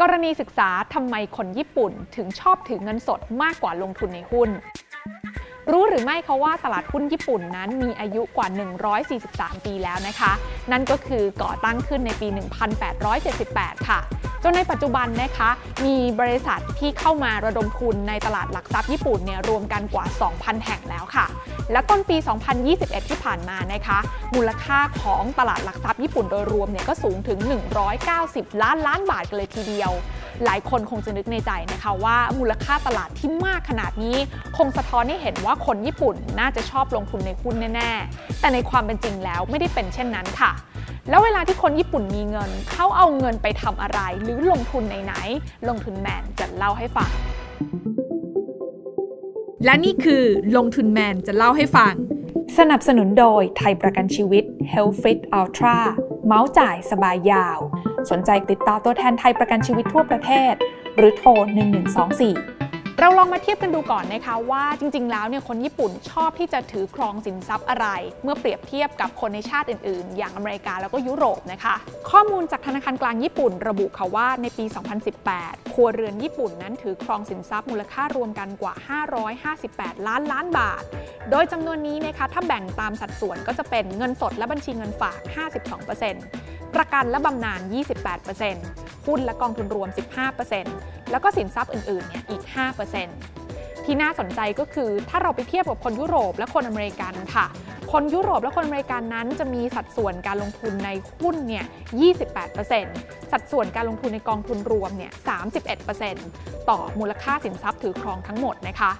กรณีศึกษาทำไมคนญี่ปุ่นถึงชอบถือเงินสดมากกว่าลงทุนในหุ้น รู้หรือไม่คะว่าตลาดหุ้นญี่ปุ่นนั้นมีอายุกว่า 143 ปีแล้วนะคะ นั่นก็คือก่อตั้งขึ้นในปี 1878 ค่ะ จนในปัจจุบันนะคะ มีบริษัทที่เข้ามาระดมทุนในตลาดหลักทรัพย์ญี่ปุ่นเนี่ยรวมกันกว่า 2,000 แห่งแล้วค่ะ และต้นปี 2021 ที่ผ่านมานะคะ มูลค่าของตลาดหลักทรัพย์ญี่ปุ่นโดยรวมเนี่ยก็สูงถึง 190 ล้านล้านบาทกันเลยทีเดียว หลายคนคงจะนึกในใจนะคะว่ามูลค่าตลาดที่มากขนาดนี้คงสะท้อนให้เห็นว่าคนญี่ปุ่นน่าจะชอบลงทุนในหุ้นแน่ ๆ แต่ในความเป็นจริงแล้วไม่ได้เป็นเช่นนั้นค่ะแล้วเวลาที่คนญี่ปุ่นมีเงิน เขาเอาเงินไปทำอะไร หรือลงทุนไหนๆลงทุนแมนจะเล่าให้ฟัง และนี่คือลงทุนแมนจะเล่าให้ฟัง สนับสนุนโดยไทยประกันชีวิต Health Fit Ultra เมาส์จ่ายสบายยาว สนใจติดต่อตัวแทนไทยประกันชีวิตทั่วประเทศ หรือโทร 1124 เราลองมาเทียบกันดูก่อนนะคะว่าจริง ๆ แล้วเนี่ยคนญี่ปุ่นชอบที่จะถือครองสินทรัพย์อะไร เมื่อเปรียบเทียบกับคนในชาติอื่น ๆ อย่างอเมริกาแล้วก็ยุโรปนะคะ ข้อมูลจากธนาคารกลางญี่ปุ่น ระบุค่ะว่าในปี 2018 ครัวเรือนญี่ปุ่นนั้นถือครองสินทรัพย์มูลค่ารวมกันกว่า 558 ล้านล้านบาท โดยจำนวนนี้นะคะถ้าแบ่งตามสัดส่วนก็จะเป็นเงินสดและบัญชีเงินฝาก 52% ประกันและบำนาญ 28%หุ้นและกองทุนรวม 15%แล้วก็สินทรัพย์อื่นๆ เนี่ยอีก 5%ที่น่าสนใจก็คือถ้าเราไปเทียบกับคนยุโรปและคนอเมริกันค่ะ คนยุโรปและคนอเมริกันนั้นจะมีสัดส่วนการลงทุนในหุ้นเนี่ย 28%สัดส่วนการลงทุนในกองทุนรวมเนี่ย 31%ต่อมูลค่าสินทรัพย์ถือครองทั้งหมดนะคะ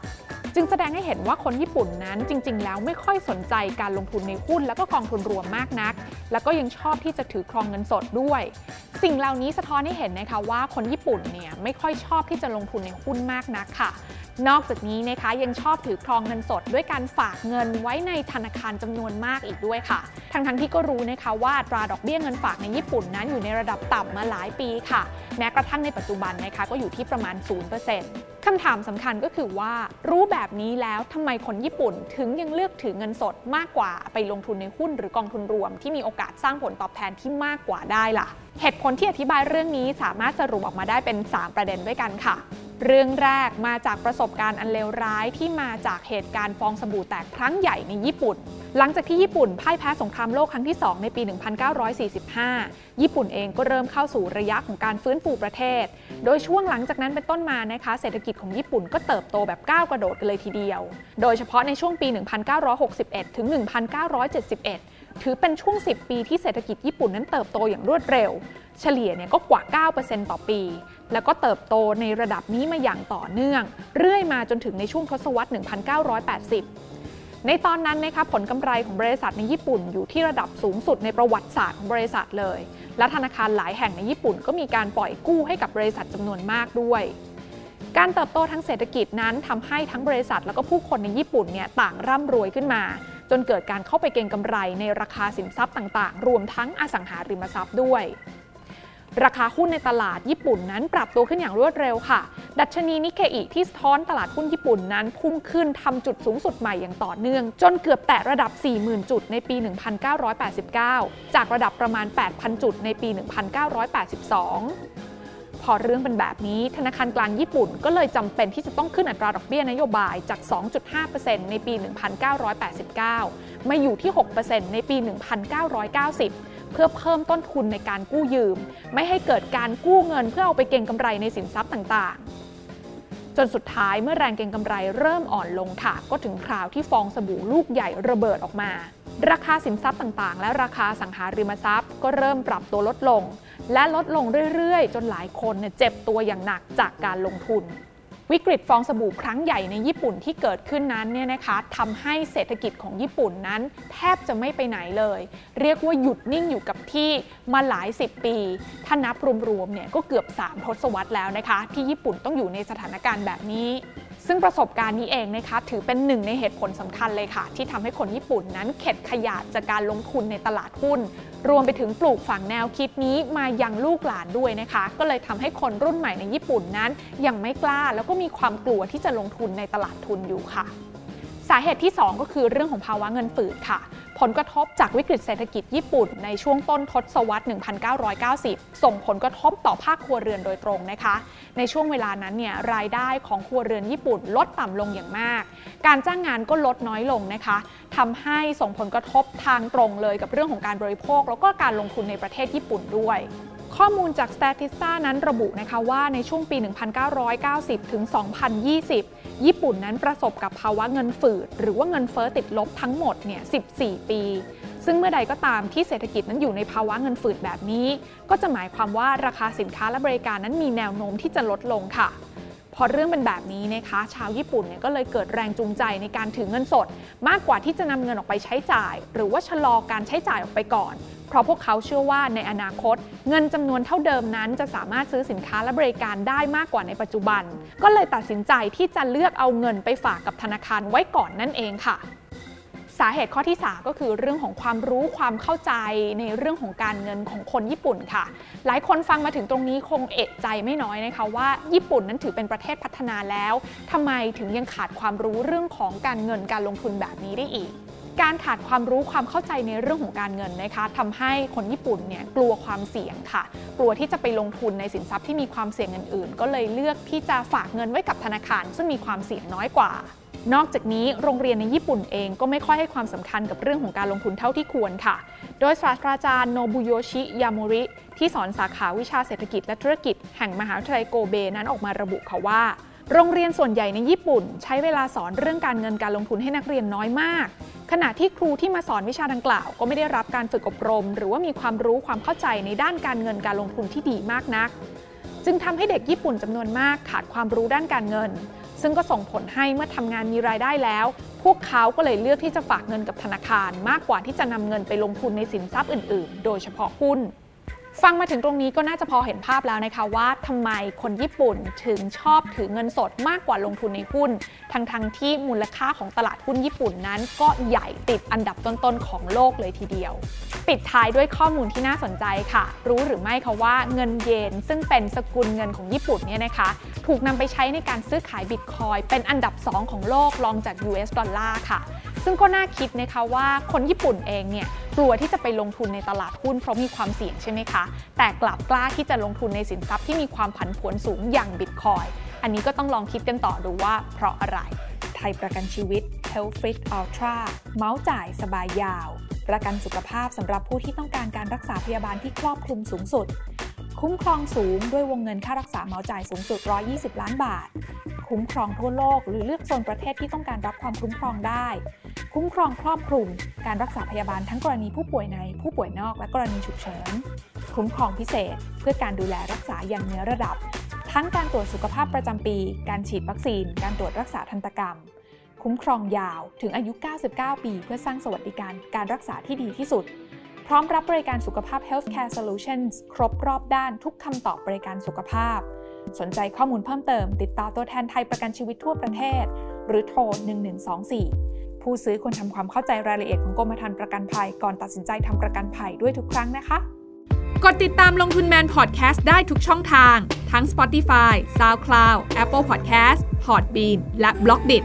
จึงแสดงให้เห็นว่าคนญี่ปุ่นนั้นจริง ๆ แล้วไม่ค่อยสนใจการลงทุนในหุ้นแล้วก็กองทุนรวมมากนัก แล้วก็ยังชอบที่จะถือครองเงินสดด้วย สิ่งเหล่านี้สะท้อนให้เห็นนะคะว่าคนญี่ปุ่นเนี่ยไม่ค่อยชอบที่จะลงทุนในหุ้นมากนักค่ะ นอกจากนี้นะคะยังชอบถือครองเงินสด ด้วยการฝากเงินไว้ในธนาคารจำนวนมากอีกด้วยค่ะ ทั้งทั้งที่ก็รู้นะคะว่าอัตราดอกเบี้ยเงินฝากในญี่ปุ่นนั้นอยู่ในระดับต่ำมาหลายปีค่ะ แม้กระทั่งในปัจจุบันนะคะก็อยู่ที่ประมาณ 0% คำถามสำคัญก็คือว่ารู้แบบนี้แล้วทำไมคนญี่ปุ่นถึงยังเลือกถือเงินสดมากกว่าไปลงทุนในหุ้นหรือกองทุนรวม ที่มีโอกาสสร้างผลตอบแทนที่มากกว่าได้ล่ะ เหตุผลที่อธิบายเรื่องนี้สามารถสรุปออกมาได้เป็น 3 ประเด็นด้วยกันค่ะ เรื่องแรกมาจากประสบการณ์อันเลวร้ายที่มาจากเหตุการณ์ฟองสบู่แตกครั้งใหญ่ในญี่ปุ่น หลังจากที่ญี่ปุ่นพ่ายแพ้สงครามโลกครั้งที่ 2 ในปี 1945 ญี่ปุ่นเองก็เริ่มเข้าสู่ระยะของการฟื้นฟูประเทศ โดยช่วงหลังจากนั้นเป็นต้นมานะคะ เศรษฐกิจของญี่ปุ่นก็เติบโตแบบก้าวกระโดดกันเลยทีเดียว โดยเฉพาะในช่วงปี 1961 ถึง 1971 ถือเป็นช่วง 10 ปีที่เศรษฐกิจญี่ปุ่นนั้นเติบโตอย่างรวดเร็ว เฉลี่ยเนี่ยก็กว่า 9%ต่อปี แล้วก็เติบโตในระดับนี้มาอย่างต่อเนื่อง เรื่อยมาจนถึงในช่วงทศวรรษ 1980 ในตอนนั้นนะคะผลกำไรของบริษัทในญี่ปุ่นอยู่ที่ระดับสูงสุดในประวัติศาสตร์ของบริษัทเลย และธนาคารหลายแห่งในญี่ปุ่นก็มีการปล่อยกู้ให้กับบริษัทจำนวนมากด้วยการเติบโตทางเศรษฐกิจนั้นทำให้ทั้งบริษัทแล้วก็ผู้คนในญี่ปุ่นเนี่ยต่างร่ำรวยขึ้นมา จนเกิดการเข้าไปเก็งกำไรในราคาสินทรัพย์ต่างๆ รวมทั้งอสังหาริมทรัพย์ด้วย ราคาหุ้นในตลาดญี่ปุ่นนั้นปรับตัวขึ้นอย่างรวดเร็วค่ะ ดัชนีนิเคอิที่สะท้อนตลาดหุ้นญี่ปุ่นนั้นพุ่งขึ้นทำจุดสูงสุดใหม่อย่างต่อเนื่อง จนเกือบแตะระดับ 40,000 จุดในปี 1989 จากระดับประมาณ 8,000 จุดในปี 1982พอเรื่องเป็นแบบนี้ธนาคารกลางญี่ปุ่นก็เลยจำเป็นที่จะต้องขึ้นอัตราดอกเบี้ยนโยบายจาก 2.5%ในปี 1989 มาอยู่ที่ 6%ในปี 1990 เพื่อเพิ่มต้นทุนในการกู้ยืม ไม่ให้เกิดการกู้เงินเพื่อเอาไปเก็งกำไรในสินทรัพย์ต่างๆ จนสุดท้ายเมื่อแรงเก็งกำไรเริ่มอ่อนลงค่ะ ก็ถึงคราวที่ฟองสบู่ลูกใหญ่ระเบิดออกมา ราคาสินทรัพย์ต่างๆ และราคาสังหาริมทรัพย์ ก็เริ่มปรับตัวลดลง และลดลงเรื่อยๆ จนหลายคนเจ็บตัวอย่างหนักจากการลงทุน วิกฤตฟองสบู่ครั้งใหญ่ในญี่ปุ่นที่เกิดขึ้นนั้นเนี่ยนะคะทำให้เศรษฐกิจของญี่ปุ่นนั้น แทบจะไม่ไปไหนเลย เรียกว่าหยุดนิ่งอยู่กับที่มาหลายสิบปี ถ้านับรวมๆเนี่ยก็เกือบ 3 ทศวรรษแล้วนะคะ ที่ญี่ปุ่นต้องอยู่ในสถานการณ์แบบนี้ ซึ่งประสบการณ์นี้เองนะคะถือเป็นหนึ่งในเหตุผลสำคัญเลยค่ะ ที่ทำให้คนญี่ปุ่นนั้นเข็ดขยาดจากการลงทุนในตลาดหุ้น รวมไปถึงปลูกฝังแนวคิดนี้มายังลูกหลานด้วยนะคะ ก็เลยทำให้คนรุ่นใหม่ในญี่ปุ่นนั้น ยังไม่กล้าแล้วก็มีความกลัวที่จะลงทุนในตลาดทุนอยู่ค่ะ สาเหตุที่ 2 ก็คือเรื่องของภาวะเงินฝืดค่ะ ผลกระทบจากวิกฤตเศรษฐกิจญี่ปุ่นในช่วงต้นทศวรรษ 1990 ส่งผลกระทบต่อภาคครัวเรือนโดยตรงนะคะ ในช่วงเวลานั้นเนี่ยรายได้ของครัวเรือนญี่ปุ่นลดต่ำลงอย่างมาก การจ้างงานก็ลดน้อยลงนะคะทำให้ส่งผลกระทบทางตรงเลยกับเรื่องของการบริโภค แล้วก็การลงทุนในประเทศญี่ปุ่นด้วย ข้อมูลจาก Statista นั้นระบุนะคะว่าในช่วงปี 1990 ถึง 2020 ญี่ปุ่นนั้นประสบกับภาวะเงินฝืด หรือว่าเงินเฟอ้อติดลบทั้งหมดเนี่ย 14 ปี ซึ่งเมื่อใดก็ตามที่เศรษฐกิจนั้นอยู่ในภาวะเงินฝืดแบบนี้ ก็จะหมายความว่าราคาสินค้าและบริการนั้นมีแนวโน้มที่จะลดลงค่ะ พอเรื่องเป็นแบบนี้นะคะ ชาวญี่ปุ่นเนี่ยก็เลยเกิดแรงจูงใจในการถือเงินสด มากกว่าที่จะนำเงินออกไปใช้จ่าย หรือว่าชะลอการใช้จ่ายออกไปก่อน เพราะพวกเขาเชื่อว่าในอนาคต เงินจำนวนเท่าเดิมนั้น จะสามารถซื้อสินค้าและบริการได้มากกว่าในปัจจุบัน ก็เลยตัดสินใจที่จะเลือกเอาเงินไปฝากกับธนาคารไว้ก่อนนั่นเองค่ะ สาเหตุข้อที่ 3 ก็คือเรื่องของความรู้ความเข้าใจในเรื่องของการเงินของคนญี่ปุ่นค่ะ หลายคนฟังมาถึงตรงนี้คงเอะใจไม่น้อยนะคะว่าญี่ปุ่นนั้นถือเป็นประเทศพัฒนาแล้วทำไมถึงยังขาดความรู้เรื่องของการเงินการลงทุนแบบนี้ได้อีกการขาดความรู้ความเข้าใจในเรื่องของการเงินนะคะทำให้คนญี่ปุ่นเนี่ยกลัวความเสี่ยงค่ะ กลัวที่จะไปลงทุนในสินทรัพย์ที่มีความเสี่ยงอื่นๆ ก็เลยเลือกที่จะฝากเงินไว้กับธนาคาร ซึ่งมีความเสี่ยงน้อยกว่า นอกจากนี้โรงเรียนในญี่ปุ่นเองก็ไม่ค่อยให้ความสำคัญกับเรื่องของการลงทุนเท่าที่ควรค่ะ โดยศาสตราจารย์โนบุโยชิ ยามุริ ที่สอนสาขาวิชาเศรษฐกิจและธุรกิจแห่งมหาวิทยาลัยโกเบนั้นออกมาระบุค่ะว่า โรงเรียนส่วนใหญ่ในญี่ปุ่น ใช้เวลาสอนเรื่องการเงินการลงทุนให้นักเรียนน้อยมาก ขณะที่ครูที่มาสอนวิชาดังกล่าว ก็ไม่ได้รับการฝึกอบรม หรือว่ามีความรู้ความเข้าใจในด้านการเงินการลงทุนที่ดีมากนัก จึงทำให้เด็กญี่ปุ่นจำนวนมากขาดความรู้ด้านการเงิน ซึ่งก็ส่งผลให้เมื่อทำงานมีรายได้แล้ว พวกเขาก็เลยเลือกที่จะฝากเงินกับธนาคาร มากกว่าที่จะนำเงินไปลงทุนในสินทรัพย์อื่น ๆ โดยเฉพาะหุ้น ฟังมาถึงตรงนี้ก็น่าจะพอเห็นภาพแล้วนะคะว่าทำไมคนญี่ปุ่นถึงชอบถือเงินสดมากกว่าลงทุนในหุ้น ทั้งๆทที่มูลค่าของตลาดหุ้นญี่ปุ่นนั้น ก็ใหญ่ติดอันดับต้นๆของโลกเลยทีเดียว ปิดท้ายด้วยข้อมูลที่น่าสนใจค่ะ รู้หรือไม่คะว่าเงินเยนซึ่งเป็นสกุลเงินของญี่ปุ่นเนี่ยนะคะถูกนำไปใช้ในการซื้อขายบิตคอยเป็นอันดับ 2 ของโลกรองจาก US ดอลลาร์ค่ะ ซึ่งก็น่าคิดนะคะว่าคนญี่ปุ่นเองเนี่ยกลัวที่จะไปลงทุนในตลาดหุ้นเพราะมีความเสี่ยงใช่ไหมคะ แต่กลับกล้าที่จะลงทุนในสินทรัพย์ที่มีความผันผวนสูงอย่างบิตคอยอันนี้ก็ต้องลองคิดกันต่อดูว่าเพราะอะไร ไทยประกันชีวิต Health Fit Ultra เมาส์จ่ายสบายยาว ประกันสุขภาพสำหรับผู้ที่ต้องการการรักษาพยาบาลที่ครอบคลุมสูงสุด คุ้มครองสูงด้วยวงเงินค่ารักษาเมาส์จ่ายสูงสุด 120 ล้านบาท คุ้มครองทั่วโลก หรือเลือกโซนประเทศที่ต้องการรับความคุ้มครองได้ คุ้มครองครอบคลุมการรักษาพยาบาลทั้งกรณีผู้ป่วยในผู้ป่วยนอกและกรณีฉุกเฉิน คุ้มครองพิเศษ เพื่อการดูแลรักษาอย่างเนื้อระดับ ทั้งการตรวจสุขภาพประจำปี การฉีดวัคซีน การตรวจรักษาทันตกรรม คุ้มครองยาวถึงอายุ 99 ปี เพื่อสร้างสวัสดิการการรักษาที่ดีที่สุด พร้อมรับบริการสุขภาพ Healthcare Solutions ครบรอบด้านทุกคำตอบบริการสุขภาพ สนใจข้อมูลเพิ่มเติม ติดต่อตัวแทนไทยประกันชีวิตทั่วประเทศ หรือโทร1124 ผู้ซื้อควรทำความเข้าใจรายละเอียดของกรมธรรม์ประกันภัยก่อนตัดสินใจทำประกันภัยด้วยทุกครั้งนะคะ กดติดตามลงทุนแมนพอดแคสต์ได้ทุกช่องทาง ทั้ง Spotify, SoundCloud, Apple Podcast, Podbean และ b ล็อกดิ